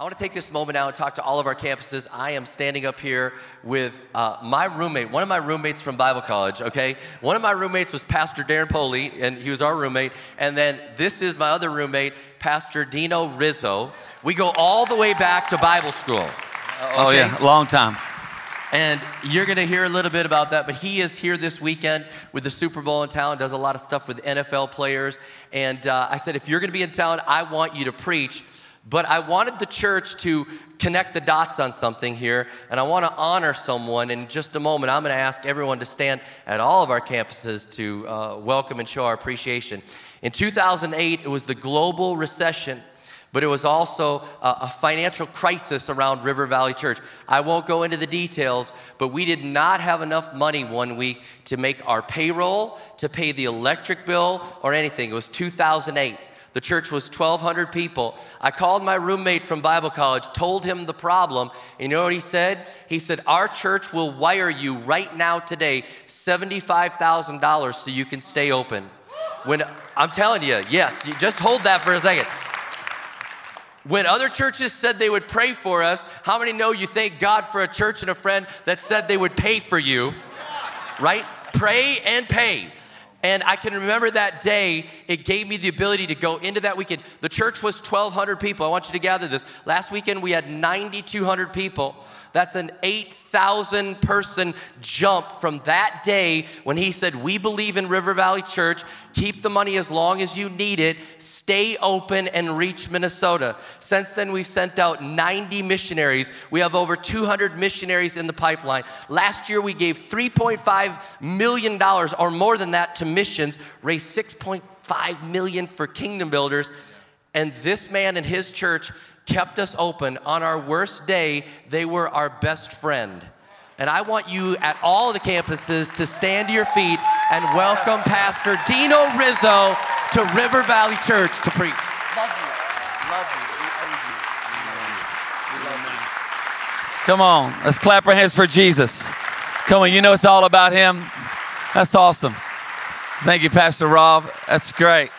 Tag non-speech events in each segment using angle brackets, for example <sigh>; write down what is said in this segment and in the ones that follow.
I want to take this moment now and talk to all of our campuses. I am standing up here with uh, my roommate, one of my roommates from Bible college, okay? One of my roommates was Pastor Darren Poley, and he was our roommate. And then this is my other roommate, Pastor Dino Rizzo. We go all the way back to Bible school. Okay? Oh, yeah, long time. And you're going to hear a little bit about that, but he is here this weekend with the Super Bowl in town, does a lot of stuff with NFL players. And uh, I said, if you're going to be in town, I want you to preach but I wanted the church to connect the dots on something here, and I want to honor someone. In just a moment, I'm going to ask everyone to stand at all of our campuses to uh, welcome and show our appreciation. In 2008, it was the global recession, but it was also a, a financial crisis around River Valley Church. I won't go into the details, but we did not have enough money one week to make our payroll, to pay the electric bill, or anything. It was 2008. The church was 1,200 people. I called my roommate from Bible college, told him the problem. And you know what he said? He said, Our church will wire you right now today $75,000 so you can stay open. When I'm telling you, yes, you just hold that for a second. When other churches said they would pray for us, how many know you thank God for a church and a friend that said they would pay for you? Right? Pray and pay. And I can remember that day, it gave me the ability to go into that weekend. The church was 1,200 people. I want you to gather this. Last weekend, we had 9,200 people. That's an 8,000 person jump from that day when he said, We believe in River Valley Church. Keep the money as long as you need it. Stay open and reach Minnesota. Since then, we've sent out 90 missionaries. We have over 200 missionaries in the pipeline. Last year, we gave $3.5 million or more than that to missions, raised 6.5 million for kingdom builders. And this man and his church kept us open. On our worst day, they were our best friend. And I want you at all the campuses to stand to your feet and welcome Pastor Dino Rizzo to River Valley Church to preach. Love you. Love you. We love you. Come on, let's clap our hands for Jesus. Come on, you know it's all about Him. That's awesome. Thank you, Pastor Rob. That's great.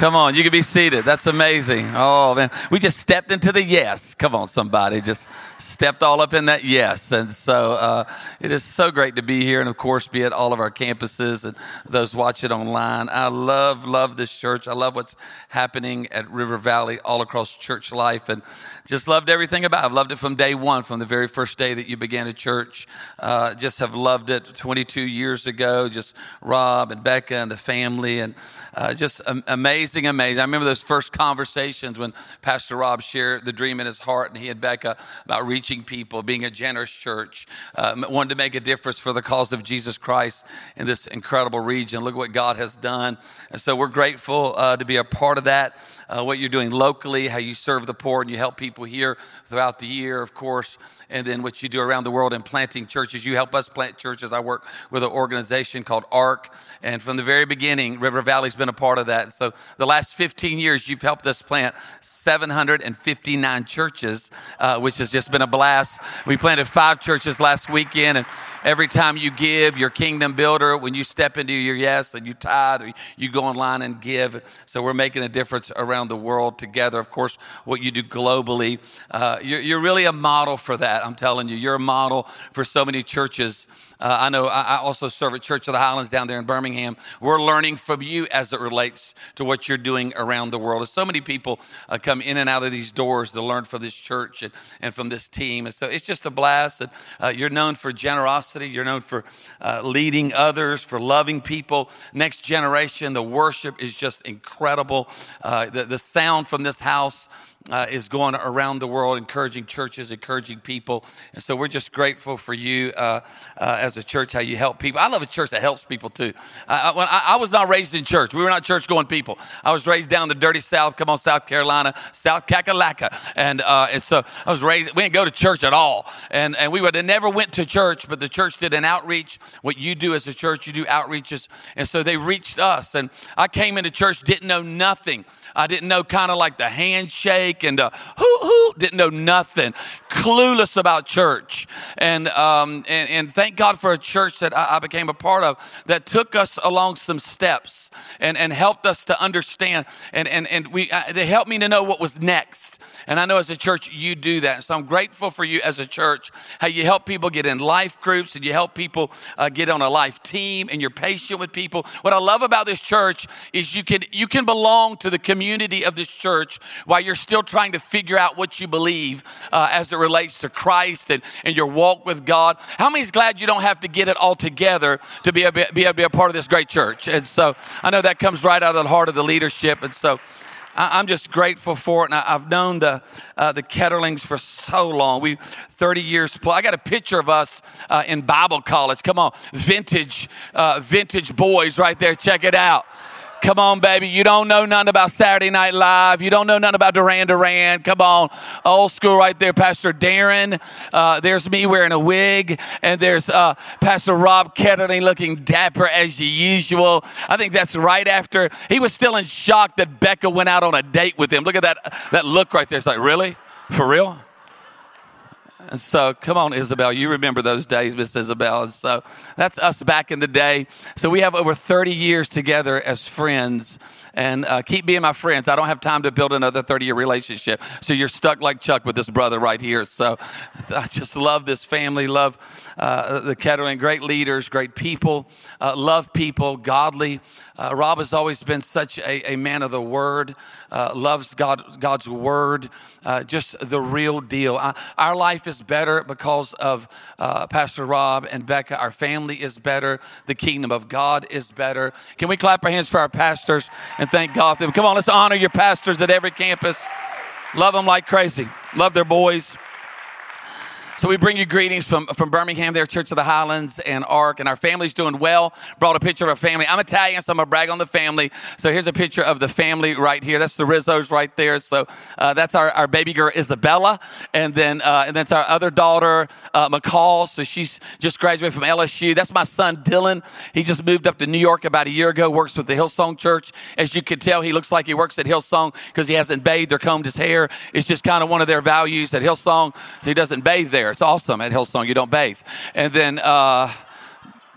Come on, you can be seated. That's amazing. Oh, man. We just stepped into the yes. Come on, somebody. Just stepped all up in that yes. And so uh, it is so great to be here and, of course, be at all of our campuses and those watch it online. I love, love this church. I love what's happening at River Valley all across church life and just loved everything about it. I've loved it from day one, from the very first day that you began a church. Uh, just have loved it 22 years ago. Just Rob and Becca and the family and uh, just amazing, amazing. I remember those first conversations when Pastor Rob shared the dream in his heart, and he and Becca about reaching people, being a generous church, uh, wanted to make a difference for the cause of Jesus Christ in this incredible region. Look what God has done. And so we're grateful uh, to be a part of that uh, what you're doing locally, how you serve the poor and you help people here throughout the year, of course, and then what you do around the world in planting churches. You help us plant churches. I work with an organization called ARC, and from the very beginning, River Valley's been a part of that. So the last 15 years, you've helped us plant 759 churches, uh, which has just been a blast. We planted five churches last weekend, and every time you give, your kingdom builder, when you step into your yes and you tithe, you go online and give. So we're making a difference around the world together. Of course, what you do globally, uh, you're, you're really a model for that. I'm telling you, you're a model for so many churches uh, I know I also serve at Church of the Highlands down there in Birmingham. We're learning from you as it relates to what you're doing around the world. As so many people uh, come in and out of these doors to learn from this church and, and from this team. And so it's just a blast. And, uh, you're known for generosity, you're known for uh, leading others, for loving people. Next generation, the worship is just incredible. Uh, the, the sound from this house uh, is going around the world, encouraging churches, encouraging people. And so we're just grateful for you uh, uh, as a church, how you help people. I love a church that helps people too. I, when I, I, was not raised in church. We were not church going people. I was raised down the dirty South, come on, South Carolina, South Kakalaka. And, uh, and so I was raised, we didn't go to church at all. And, and we would have never went to church, but the church did an outreach. What you do as a church, you do outreaches. And so they reached us. And I came into church, didn't know nothing. I didn't know kind of like the handshake Lake, and uh, who who didn't know nothing, clueless about church, and um, and, and thank God for a church that I, I became a part of that took us along some steps and and helped us to understand, and and and we uh, they helped me to know what was next. And I know as a church you do that, so I'm grateful for you as a church how you help people get in life groups and you help people uh, get on a life team, and you're patient with people. What I love about this church is you can you can belong to the community of this church while you're still trying to figure out what you believe uh, as it relates to Christ and, and your walk with God. How many's glad you don't have to get it all together to be able, be be a part of this great church? And so I know that comes right out of the heart of the leadership. And so I'm just grateful for it. And I've known the uh, the Ketterlings for so long. We 30 years plus. I got a picture of us uh, in Bible college. Come on, vintage uh, vintage boys right there. Check it out. Come on, baby. You don't know nothing about Saturday Night Live. You don't know nothing about Duran Duran. Come on. Old school right there. Pastor Darren. Uh, there's me wearing a wig. And there's uh, Pastor Rob Ketterling looking dapper as usual. I think that's right after he was still in shock that Becca went out on a date with him. Look at that, that look right there. It's like, really? For real? And <laughs> so, come on, Isabel, you remember those days, Miss Isabel. And so, that's us back in the day. So, we have over 30 years together as friends. And uh, keep being my friends. I don't have time to build another 30 year relationship. So, you're stuck like Chuck with this brother right here. So, <laughs> I just love this family, love uh, the Ketterling, great leaders, great people, uh, love people, godly. Uh, Rob has always been such a, a man of the word, uh, loves God, God's word, uh, just the real deal. our life is better because of Pastor Rob and Becca. Our family is better. The kingdom of God is better. Can we clap our hands for our pastors and thank God for them? Come on, let's honor your pastors at every campus. Love them like crazy. Love their boys. So we bring you greetings from, from Birmingham, there, Church of the Highlands and ARC, and our family's doing well. Brought a picture of our family. I'm Italian, so I'm gonna brag on the family. So here's a picture of the family right here. That's the Rizzos right there. So uh, that's our, our baby girl Isabella, and then uh, and that's our other daughter uh, McCall. So she's just graduated from LSU. That's my son Dylan. He just moved up to New York about a year ago. Works with the Hillsong Church. As you can tell, he looks like he works at Hillsong because he hasn't bathed or combed his hair. It's just kind of one of their values at Hillsong. He doesn't bathe there. It's awesome at Hillsong. You don't bathe. And then, uh,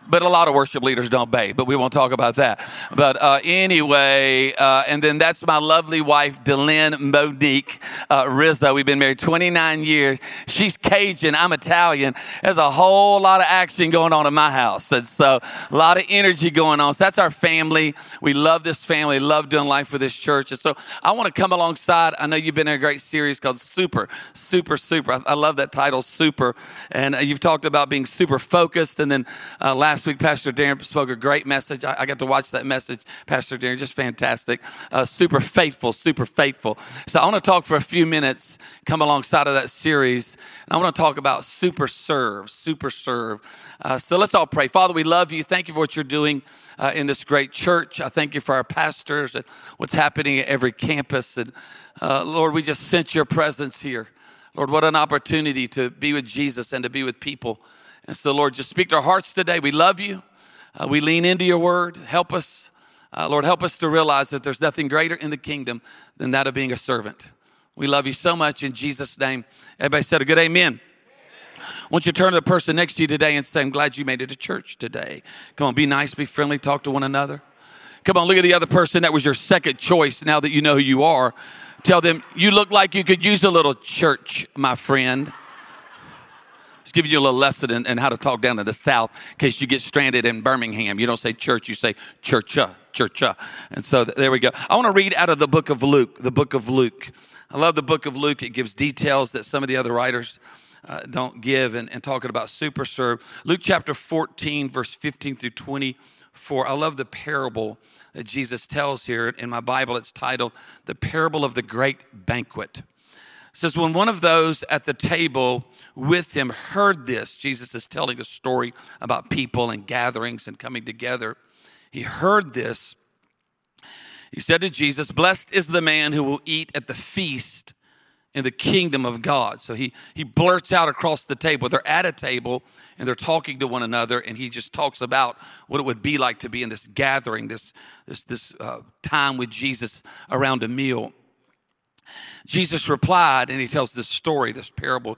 but a lot of worship leaders don't bathe, but we won't talk about that. But uh, anyway, uh, and then that's my lovely wife, Delynn Monique uh, Rizzo. We've been married 29 years. She's Cajun, I'm Italian. There's a whole lot of action going on in my house. And so a lot of energy going on. So that's our family. We love this family, love doing life for this church. And so I want to come alongside. I know you've been in a great series called Super, Super, Super. I, I love that title, Super. And uh, you've talked about being super focused. And then uh, last last week, Pastor Darren spoke a great message. I, I got to watch that message, Pastor Darren, just fantastic. Uh, super faithful, super faithful. So I want to talk for a few minutes, come alongside of that series. And I want to talk about super serve, super serve. Uh, so let's all pray. Father, we love you. Thank you for what you're doing. Uh, in this great church. I thank you for our pastors and what's happening at every campus. And uh, Lord, we just sense your presence here. Lord, what an opportunity to be with Jesus and to be with people. And so, Lord, just speak to our hearts today. We love you. Uh, we lean into your word. Help us. Uh, Lord, help us to realize that there's nothing greater in the kingdom than that of being a servant. We love you so much in Jesus' name. Everybody said a good amen. I want you turn to the person next to you today and say, I'm glad you made it to church today. Come on, be nice, be friendly, talk to one another. Come on, look at the other person that was your second choice now that you know who you are. Tell them, you look like you could use a little church, my friend. Just giving you a little lesson in, in, how to talk down to the South in case you get stranded in Birmingham. You don't say church, you say churcha, churcha. And so th- there we go. I want to read out of the book of Luke, the book of Luke. I love the book of Luke. It gives details that some of the other writers uh, don't give and, and talking about super serve. Luke chapter 14, verse 15 through 24. I love the parable that Jesus tells here. In my Bible, it's titled The Parable of the Great Banquet. It says, When one of those at the table with him heard this. Jesus is telling a story about people and gatherings and coming together. He heard this. He said to Jesus, Blessed is the man who will eat at the feast in the kingdom of God. So he, he blurts out across the table. They're at a table and they're talking to one another, and he just talks about what it would be like to be in this gathering, this, this, this uh, time with Jesus around a meal. Jesus replied, and he tells this story, this parable.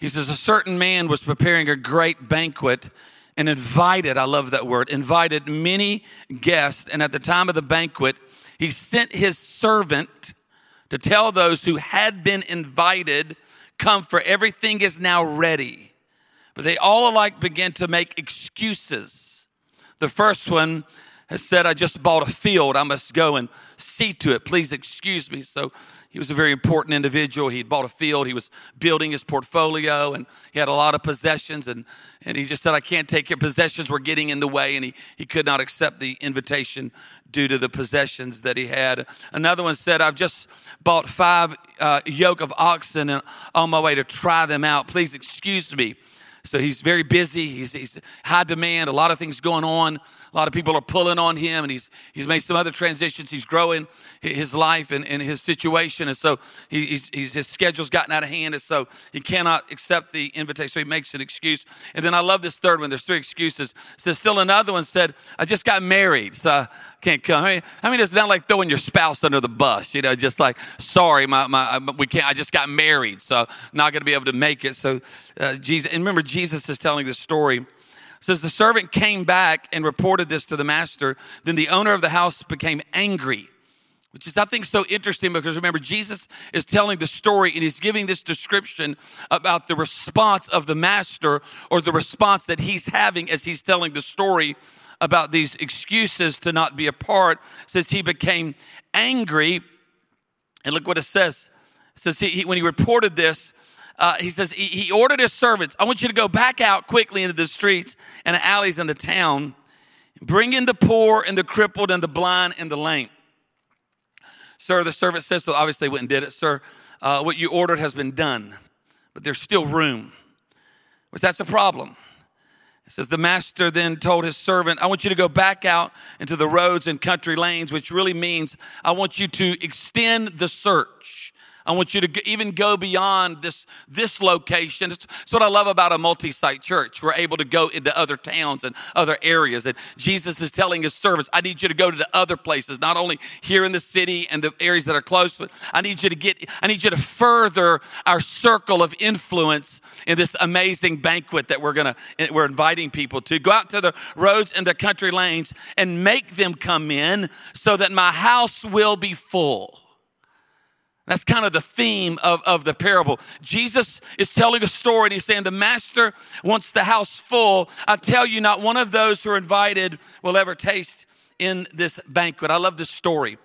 He says, A certain man was preparing a great banquet and invited, I love that word, invited many guests. And at the time of the banquet, he sent his servant to tell those who had been invited, Come, for everything is now ready. But they all alike began to make excuses. The first one has said, I just bought a field. I must go and see to it. Please excuse me. So he was a very important individual. He'd bought a field, he was building his portfolio, and he had a lot of possessions. And, and he just said, I can't take your possessions, were getting in the way. And he, he could not accept the invitation due to the possessions that he had. Another one said, I've just bought five uh, yoke of oxen and on my way to try them out. Please excuse me. So he's very busy. He's, he's high demand, a lot of things going on. A lot of people are pulling on him, and he's, he's made some other transitions. He's growing his life and, and his situation. And so he, he's, he's, his schedule's gotten out of hand, and so he cannot accept the invitation. So he makes an excuse. And then I love this third one. There's three excuses. So still another one said, I just got married, so I can't come. I mean, I mean, it's not like throwing your spouse under the bus, you know, just like, sorry, my, my, we can't, I just got married, so not going to be able to make it. So uh, Jesus, and remember, Jesus is telling this story says the servant came back and reported this to the master. Then the owner of the house became angry, which is, I think, so interesting because remember, Jesus is telling the story and he's giving this description about the response of the master or the response that he's having as he's telling the story about these excuses to not be a part. Says he became angry. And look what it says. It says he, he, when he reported this, uh, he says he, he ordered his servants, I want you to go back out quickly into the streets and the alleys in the town, bring in the poor and the crippled and the blind and the lame. Sir, the servant says, so obviously went and did it. Sir, uh, what you ordered has been done, but there's still room. Which that's a problem. It says, The master then told his servant, I want you to go back out into the roads and country lanes, which really means I want you to extend the search. I want you to even go beyond this, this location. It's, what I love about a multi site church. We're able to go into other towns and other areas. And Jesus is telling his servants, I need you to go to the other places, not only here in the city and the areas that are close, but I need you to get, I need you to further our circle of influence in this amazing banquet that we're going to, eh, we're inviting people to. Go out to the roads and the country lanes and make them come in so that my house will be full. That's kind of the theme of, of the parable. Jesus is telling a story and he's saying, The master wants the house full. I tell you, not one of those who are invited will ever taste in this banquet. I love this story.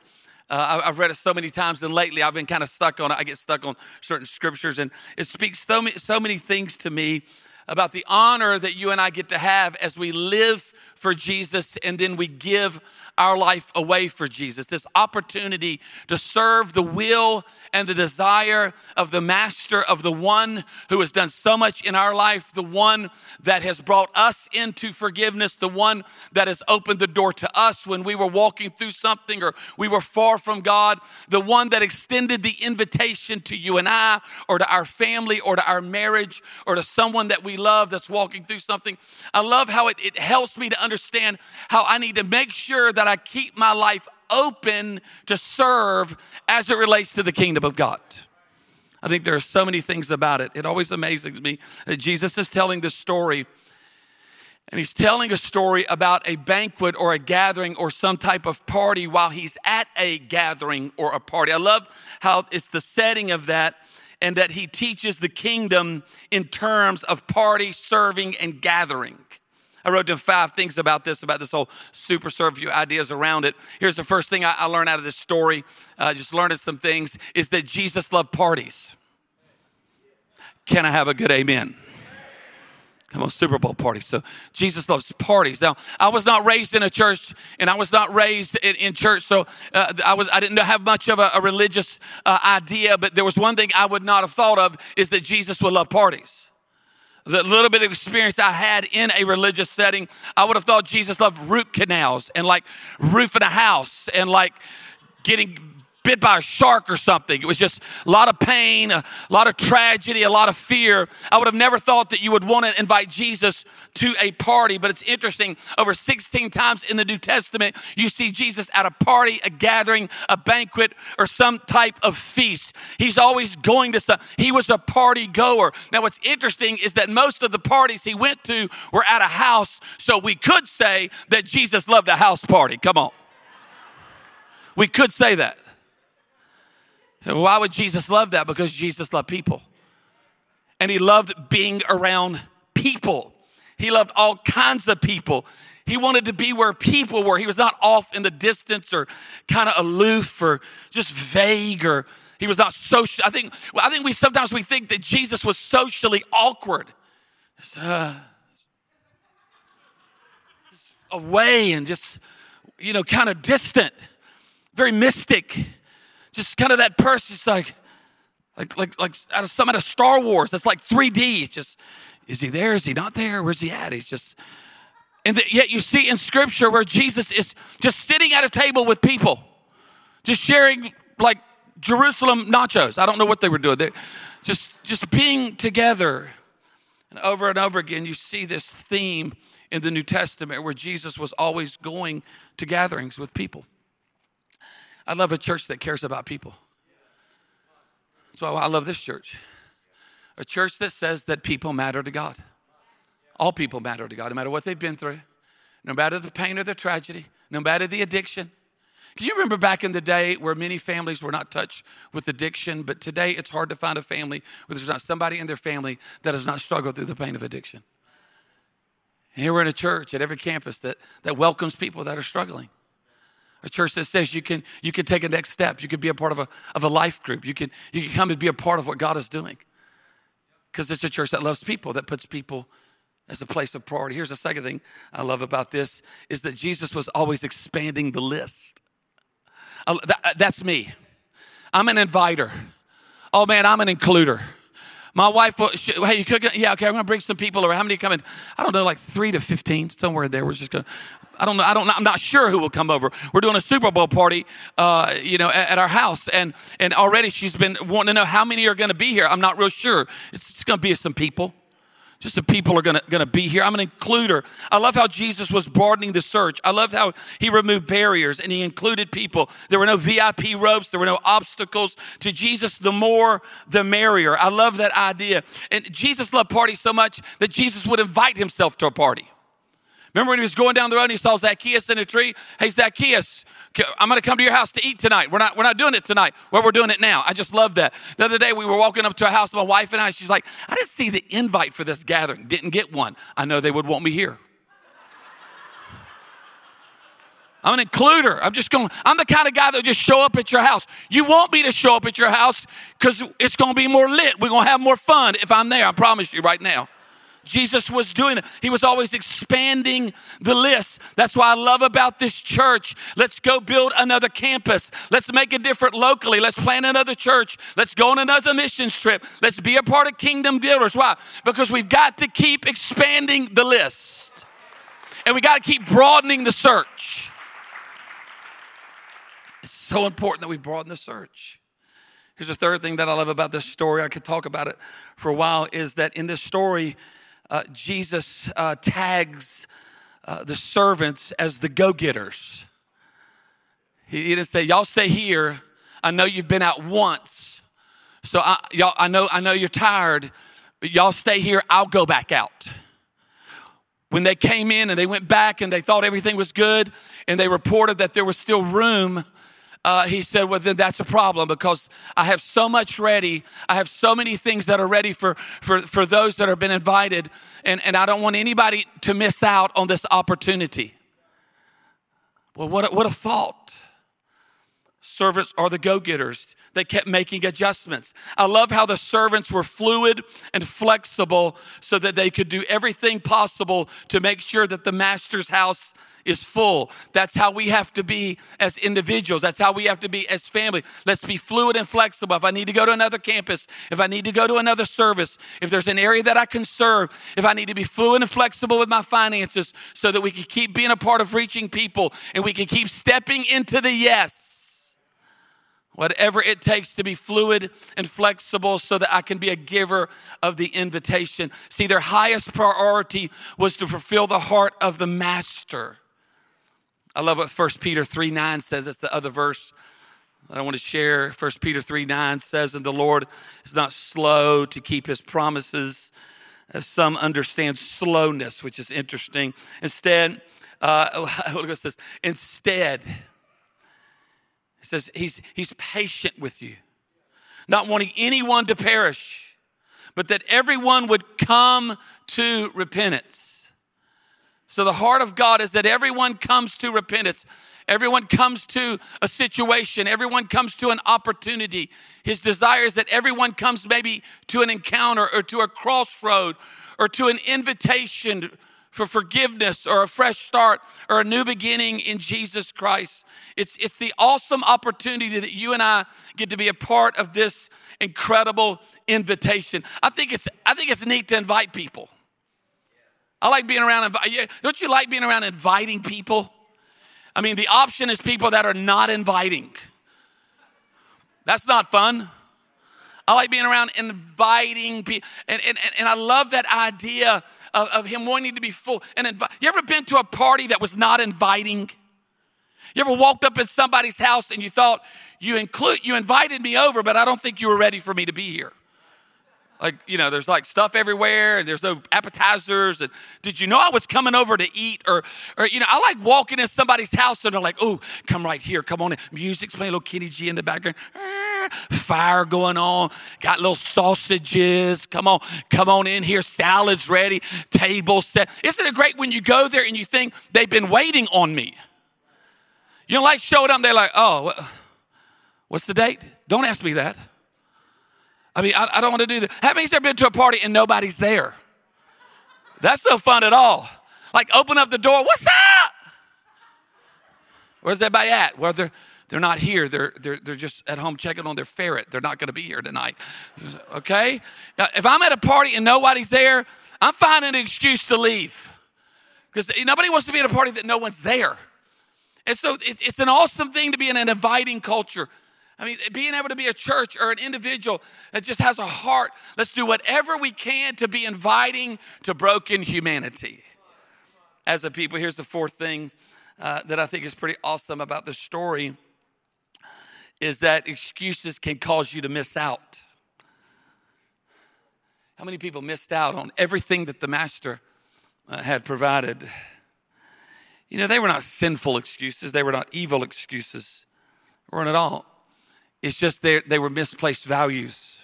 Uh, I've read it so many times, and lately I've been kind of stuck on it. I get stuck on certain scriptures, and it speaks so many, so many things to me about the honor that you and I get to have as we live for Jesus and then we give our life away for Jesus, this opportunity to serve the will and the desire of the Master, of the one who has done so much in our life, the one that has brought us into forgiveness, the one that has opened the door to us when we were walking through something or we were far from God, the one that extended the invitation to you and I, or to our family, or to our marriage, or to someone that we love that's walking through something. I love how it, it helps me to understand how I need to make sure that I keep my life open to serve as it relates to the kingdom of God. I think there are so many things about it. It always amazes me that Jesus is telling this story, and he's telling a story about a banquet or a gathering or some type of party while he's at a gathering or a party. I love how it's the setting of that and that he teaches the kingdom in terms of party, serving, and gathering. I wrote down five things about this, about this whole super serve, ideas around it. Here's the first thing I, I learned out of this story, uh, just learning some things, is that Jesus loved parties. Can I have a good amen? Come on, Super Bowl party. So Jesus loves parties. Now, I was not raised in a church, and I was not raised in, in church, so uh, I was I didn't have much of a, a religious uh, idea. But there was one thing I would not have thought of is that Jesus would love parties the little bit of experience I had in a religious setting, I would have thought Jesus loved root canals and like roofing a house and like getting bit by a shark or something. It was just a lot of pain, a lot of tragedy, a lot of fear. I would have never thought that you would want to invite Jesus to a party, but it's interesting. Over 16 times in the New Testament, you see Jesus at a party, a gathering, a banquet, or some type of feast. He's always going to some, he was a party goer. Now, what's interesting is that most of the parties he went to were at a house, so we could say that Jesus loved a house party. Come on. We could say that. So why would Jesus love that? Because Jesus loved people. And he loved being around people. He loved all kinds of people. He wanted to be where people were. He was not off in the distance or kind of aloof or just vague or he was not social. I think, I think we sometimes we think that Jesus was socially awkward. Just, uh, just away and just, you know, kind of distant, very mystic just kind of that person, just like, like, like, like out of some out of Star Wars. That's like 3D. It's just, is he there? Is he not there? Where's he at? He's just, and the, yet you see in Scripture where Jesus is just sitting at a table with people, just sharing like Jerusalem nachos. I don't know what they were doing. They just, just being together. And over and over again, you see this theme in the New Testament where Jesus was always going to gatherings with people. I love a church that cares about people. That's why I love this church. A church that says that people matter to God. All people matter to God, no matter what they've been through, no matter the pain or the tragedy, no matter the addiction. Can you remember back in the day where many families were not touched with addiction, but today it's hard to find a family where there's not somebody in their family that has not struggled through the pain of addiction. And here we're in a church at every campus that, that welcomes people that are struggling a church that says you can you can take a next step you can be a part of a, of a life group you can you can come and be a part of what god is doing because it's a church that loves people that puts people as a place of priority here's the second thing i love about this is that jesus was always expanding the list that, that's me i'm an inviter oh man i'm an includer my wife, hey, you cooking? yeah, okay, I'm gonna bring some people over. How many coming? I don't know, like three to 15, somewhere there. We're just gonna, I don't know. I don't. I'm not sure who will come over. We're doing a Super Bowl party, uh, you know, at, at, our house, and and already she's been wanting to know how many are going to be here. I'm not real sure. It's, it's going to be some people. Just some people are gonna, gonna be here. I'm an includer. I love how Jesus was broadening the search. I love how he removed barriers and he included people. There were no VIP ropes, there were no obstacles. To Jesus, the more, the merrier. I love that idea. And Jesus loved parties so much that Jesus would invite himself to a party. Remember when he was going down the road and he saw Zacchaeus in a tree? Hey, Zacchaeus, I'm going to come to your house to eat tonight. We're not, we're not doing it tonight. Well, we're doing it now. I just love that. The other day we were walking up to a house, my wife and I, she's like, I didn't see the invite for this gathering. Didn't get one. I know they would want me here. I'm an includer. I'm just going, I'm the kind of guy that'll just show up at your house. You want me to show up at your house because it's going to be more lit. We're going to have more fun if I'm there. I promise you right now. Jesus was doing it. He was always expanding the list. That's why I love about this church. Let's go build another campus. Let's make it different locally. Let's plant another church. Let's go on another missions trip. Let's be a part of Kingdom Builders. Why? Because we've got to keep expanding the list. And we got to keep broadening the search. It's so important that we broaden the search. Here's the third thing that I love about this story. I could talk about it for a while is that in this story, uh, Jesus uh, tags uh, the servants as the go getters. He, he, didn't say, Y'all stay here. I know you've been out once. So I, y'all, I know, I know you're tired, y'all stay here. I'll go back out. When they came in and they went back and they thought everything was good and they reported that there was still room uh, he said, Well, then that's a problem because I have so much ready. I have so many things that are ready for, for, for those that have been invited, and, and I don't want anybody to miss out on this opportunity. Well, what a, what a thought. Servants are the go getters. They kept making adjustments. I love how the servants were fluid and flexible so that they could do everything possible to make sure that the master's house is full. That's how we have to be as individuals. That's how we have to be as family. Let's be fluid and flexible. If I need to go to another campus, if I need to go to another service, if there's an area that I can serve, if I need to be fluid and flexible with my finances so that we can keep being a part of reaching people and we can keep stepping into the yes. Whatever it takes to be fluid and flexible so that I can be a giver of the invitation. See, their highest priority was to fulfill the heart of the master. I love what 1 Peter 3 9 says. It's the other verse that I want to share. 1 Peter 3 9 says, And the Lord is not slow to keep his promises, as some understand slowness, which is interesting. Instead, uh, <laughs> look this. Instead, he says he's, he's patient with you, not wanting anyone to perish, but that everyone would come to repentance. So the heart of God is that everyone comes to repentance. Everyone comes to a situation. Everyone comes to an opportunity. His desire is that everyone comes maybe to an encounter or to a crossroad or to an invitation for forgiveness or a fresh start or a new beginning in Jesus Christ. It's, it's the awesome opportunity that you and I get to be a part of this incredible invitation. I think it's, I think it's neat to invite people. I like being around, don't you like being around inviting people? I mean, the option is people that are not inviting. That's not fun. I like being around inviting people. And, and, and I love that idea of, of him wanting to be full. And invi- you ever been to a party that was not inviting? You ever walked up in somebody's house and you thought you include you invited me over, but I don't think you were ready for me to be here? Like, you know, there's like stuff everywhere and there's no appetizers. And did you know I was coming over to eat? Or, or you know, I like walking in somebody's house and they're like, oh, come right here, come on in. Music's playing, little Kenny G in the background. Fire going on, got little sausages. Come on, come on in here. Salad's ready, table set. Isn't it great when you go there and you think they've been waiting on me? You know, like showed up, they're like, oh, what's the date? Don't ask me that. I mean, I, I don't want to do that. How many's ever been to a party and nobody's there? That's no fun at all. Like, open up the door, what's up? Where's everybody at? Well, they're, they're not here. They're, they're, they're just at home checking on their ferret. They're not going to be here tonight. Okay? If I'm at a party and nobody's there, I'm finding an excuse to leave. Because nobody wants to be at a party that no one's there. And so it's an awesome thing to be in an inviting culture. I mean, being able to be a church or an individual that just has a heart, let's do whatever we can to be inviting to broken humanity. As a people, here's the fourth thing uh, that I think is pretty awesome about the story is that excuses can cause you to miss out. How many people missed out on everything that the master uh, had provided? You know, they were not sinful excuses, they were not evil excuses, weren't at all. It's just they, they were misplaced values.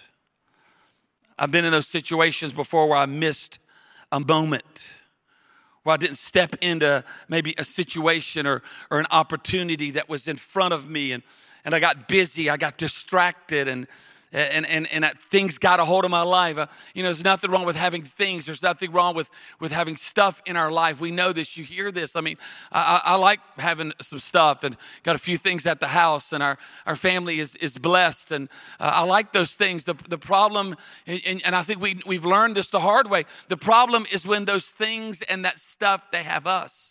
I've been in those situations before where I missed a moment, where I didn't step into maybe a situation or, or an opportunity that was in front of me, and, and I got busy, I got distracted, and and, and, and things got a hold of my life. Uh, you know, there's nothing wrong with having things. There's nothing wrong with, with having stuff in our life. We know this. You hear this. I mean, I, I, I like having some stuff and got a few things at the house, and our, our family is, is blessed. And uh, I like those things. The, the problem, and, and I think we, we've learned this the hard way, the problem is when those things and that stuff, they have us.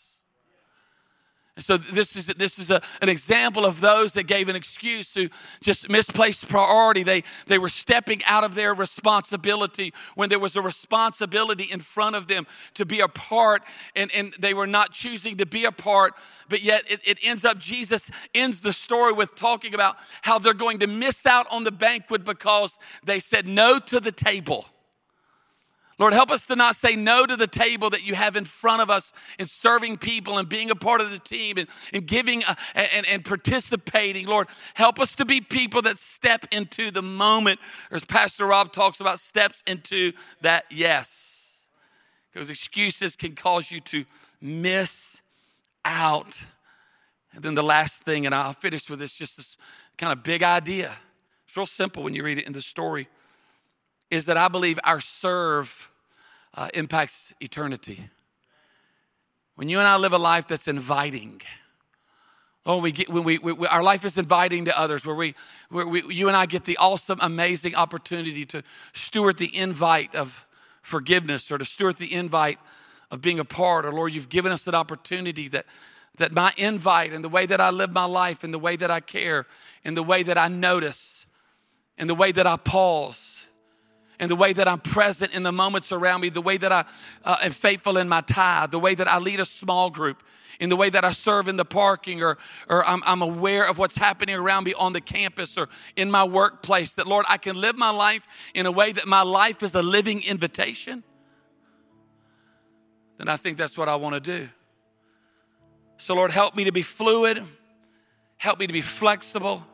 So this is this is a, an example of those that gave an excuse to just misplaced priority. They they were stepping out of their responsibility when there was a responsibility in front of them to be a part, and, and they were not choosing to be a part. But yet it, it ends up Jesus ends the story with talking about how they're going to miss out on the banquet because they said no to the table. Lord, help us to not say no to the table that you have in front of us in serving people and being a part of the team and, and giving uh, and, and participating. Lord, help us to be people that step into the moment, as Pastor Rob talks about, steps into that yes. Because excuses can cause you to miss out. And then the last thing, and I'll finish with this just this kind of big idea. It's real simple when you read it in the story is that I believe our serve uh, impacts eternity. When you and I live a life that's inviting, Oh, we get when we, we, our life is inviting to others, where we, where we, you and I get the awesome, amazing opportunity to steward the invite of forgiveness, or to steward the invite of being a part. Or Lord, you've given us an opportunity that that my invite and the way that I live my life and the way that I care and the way that I notice and the way that I pause and the way that I'm present in the moments around me, the way that I uh, am faithful in my tithe, the way that I lead a small group, in the way that I serve in the parking or, or I'm, I'm aware of what's happening around me on the campus or in my workplace, that Lord, I can live my life in a way that my life is a living invitation, then I think that's what I want to do. So, Lord, help me to be fluid, help me to be flexible.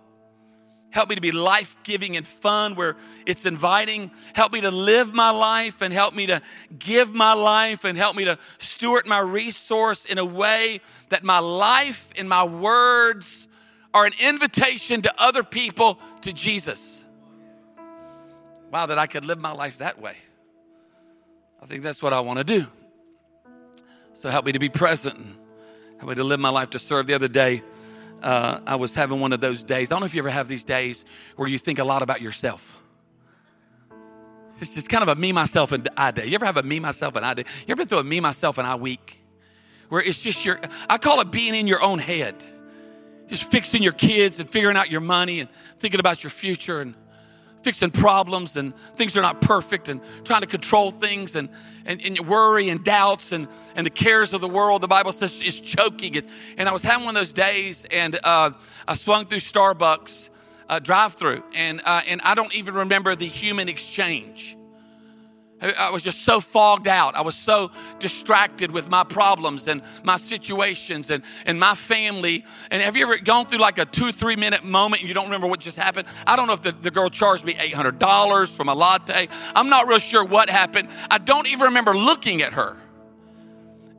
Help me to be life giving and fun where it's inviting. Help me to live my life and help me to give my life and help me to steward my resource in a way that my life and my words are an invitation to other people to Jesus. Wow, that I could live my life that way. I think that's what I want to do. So help me to be present and help me to live my life to serve. The other day, uh, I was having one of those days. I don't know if you ever have these days where you think a lot about yourself. It's just kind of a me, myself, and I day. You ever have a me, myself, and I day? You ever been through a me, myself, and I week? Where it's just your, I call it being in your own head. Just fixing your kids and figuring out your money and thinking about your future and fixing problems and things are not perfect and trying to control things and, and, and worry and doubts and, and the cares of the world, the Bible says is choking it. And I was having one of those days and uh, I swung through Starbucks uh, drive through and, uh, and I don't even remember the human exchange. I was just so fogged out. I was so distracted with my problems and my situations and, and my family. And have you ever gone through like a two, three minute moment and you don't remember what just happened? I don't know if the, the girl charged me $800 for my latte. I'm not real sure what happened. I don't even remember looking at her.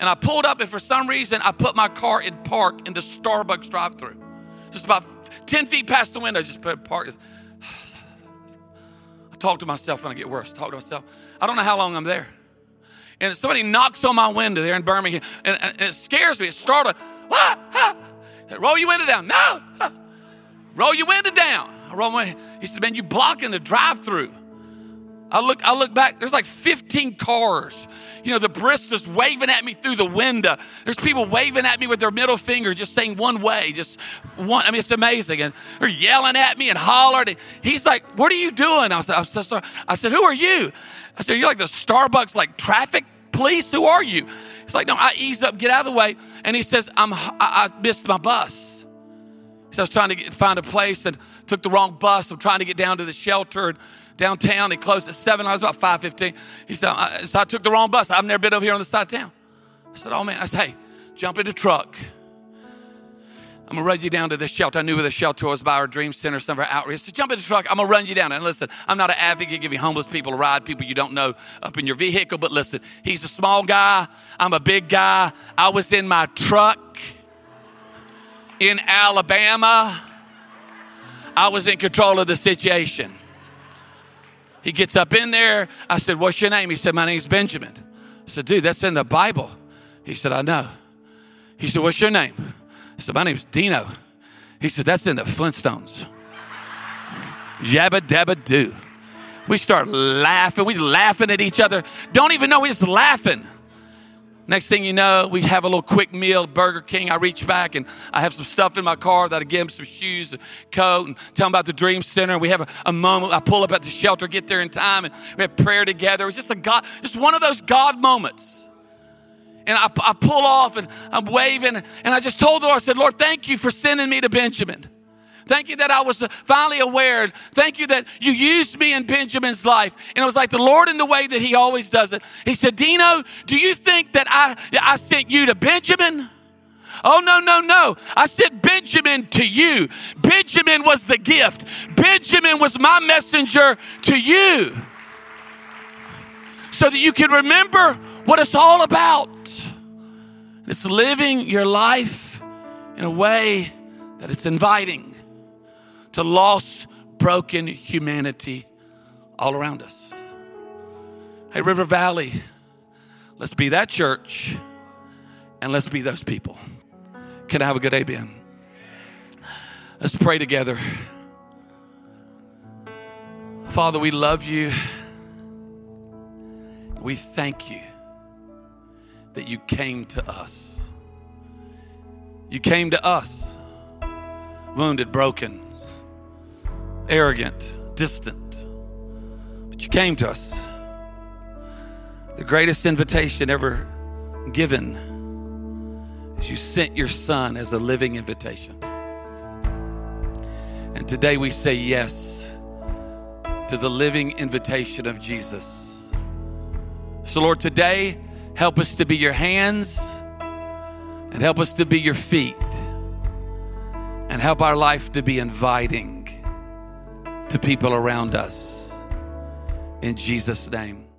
And I pulled up, and for some reason, I put my car in park in the Starbucks drive through. Just about 10 feet past the window, just put park. Talk to myself when I get worse. Talk to myself. I don't know how long I'm there. And somebody knocks on my window there in Birmingham, and, and it scares me. It startled. Ah, ah. Roll your window down. No. Ah. Roll your window down. I roll my, he said, man, you blocking the drive-through. I look, I look back, there's like 15 cars. You know, the baristas waving at me through the window. There's people waving at me with their middle finger, just saying one way, just one. I mean, it's amazing. And they're yelling at me and hollering. He's like, What are you doing? I said, I'm so sorry. I said, Who are you? I said, You're like the Starbucks, like traffic police? Who are you? He's like, No, I ease up, get out of the way. And he says, I'm, I, I missed my bus. Said, I was trying to get, find a place and took the wrong bus. I'm trying to get down to the shelter. Downtown. They closed at 7. I was about 5.15. He said, I, so I took the wrong bus. I've never been over here on the side of town. I said, oh, man. I said, hey, jump in the truck. I'm gonna run you down to the shelter. I knew where the shelter was by our dream center, some of our outreach. Said, jump in the truck. I'm gonna run you down. And listen, I'm not an advocate giving homeless people a ride, people you don't know up in your vehicle, but listen, he's a small guy. I'm a big guy. I was in my truck in Alabama. I was in control of the situation. He gets up in there. I said, What's your name? He said, My name's Benjamin. I said, Dude, that's in the Bible. He said, I know. He said, What's your name? I said, My name's Dino. He said, That's in the Flintstones. Yabba dabba doo. We start laughing. We laughing at each other. Don't even know just laughing. Next thing you know, we have a little quick meal, Burger King. I reach back and I have some stuff in my car that I give him some shoes, a coat, and tell him about the Dream Center. We have a, a moment. I pull up at the shelter, get there in time, and we have prayer together. It was just a God, just one of those God moments. And I, I pull off and I'm waving, and I just told the Lord, I said, Lord, thank you for sending me to Benjamin. Thank you that I was finally aware. Thank you that you used me in Benjamin's life. And it was like the Lord in the way that he always does it. He said, Dino, do you think that I, I sent you to Benjamin? Oh, no, no, no. I sent Benjamin to you. Benjamin was the gift. Benjamin was my messenger to you. So that you can remember what it's all about. It's living your life in a way that it's inviting to lost, broken humanity all around us. Hey, River Valley, let's be that church and let's be those people. Can I have a good amen? Let's pray together. Father, we love you. We thank you that you came to us. You came to us, wounded, broken, arrogant, distant. But you came to us. The greatest invitation ever given is you sent your son as a living invitation. And today we say yes to the living invitation of Jesus. So, Lord, today, help us to be your hands and help us to be your feet and help our life to be inviting to people around us. In Jesus' name.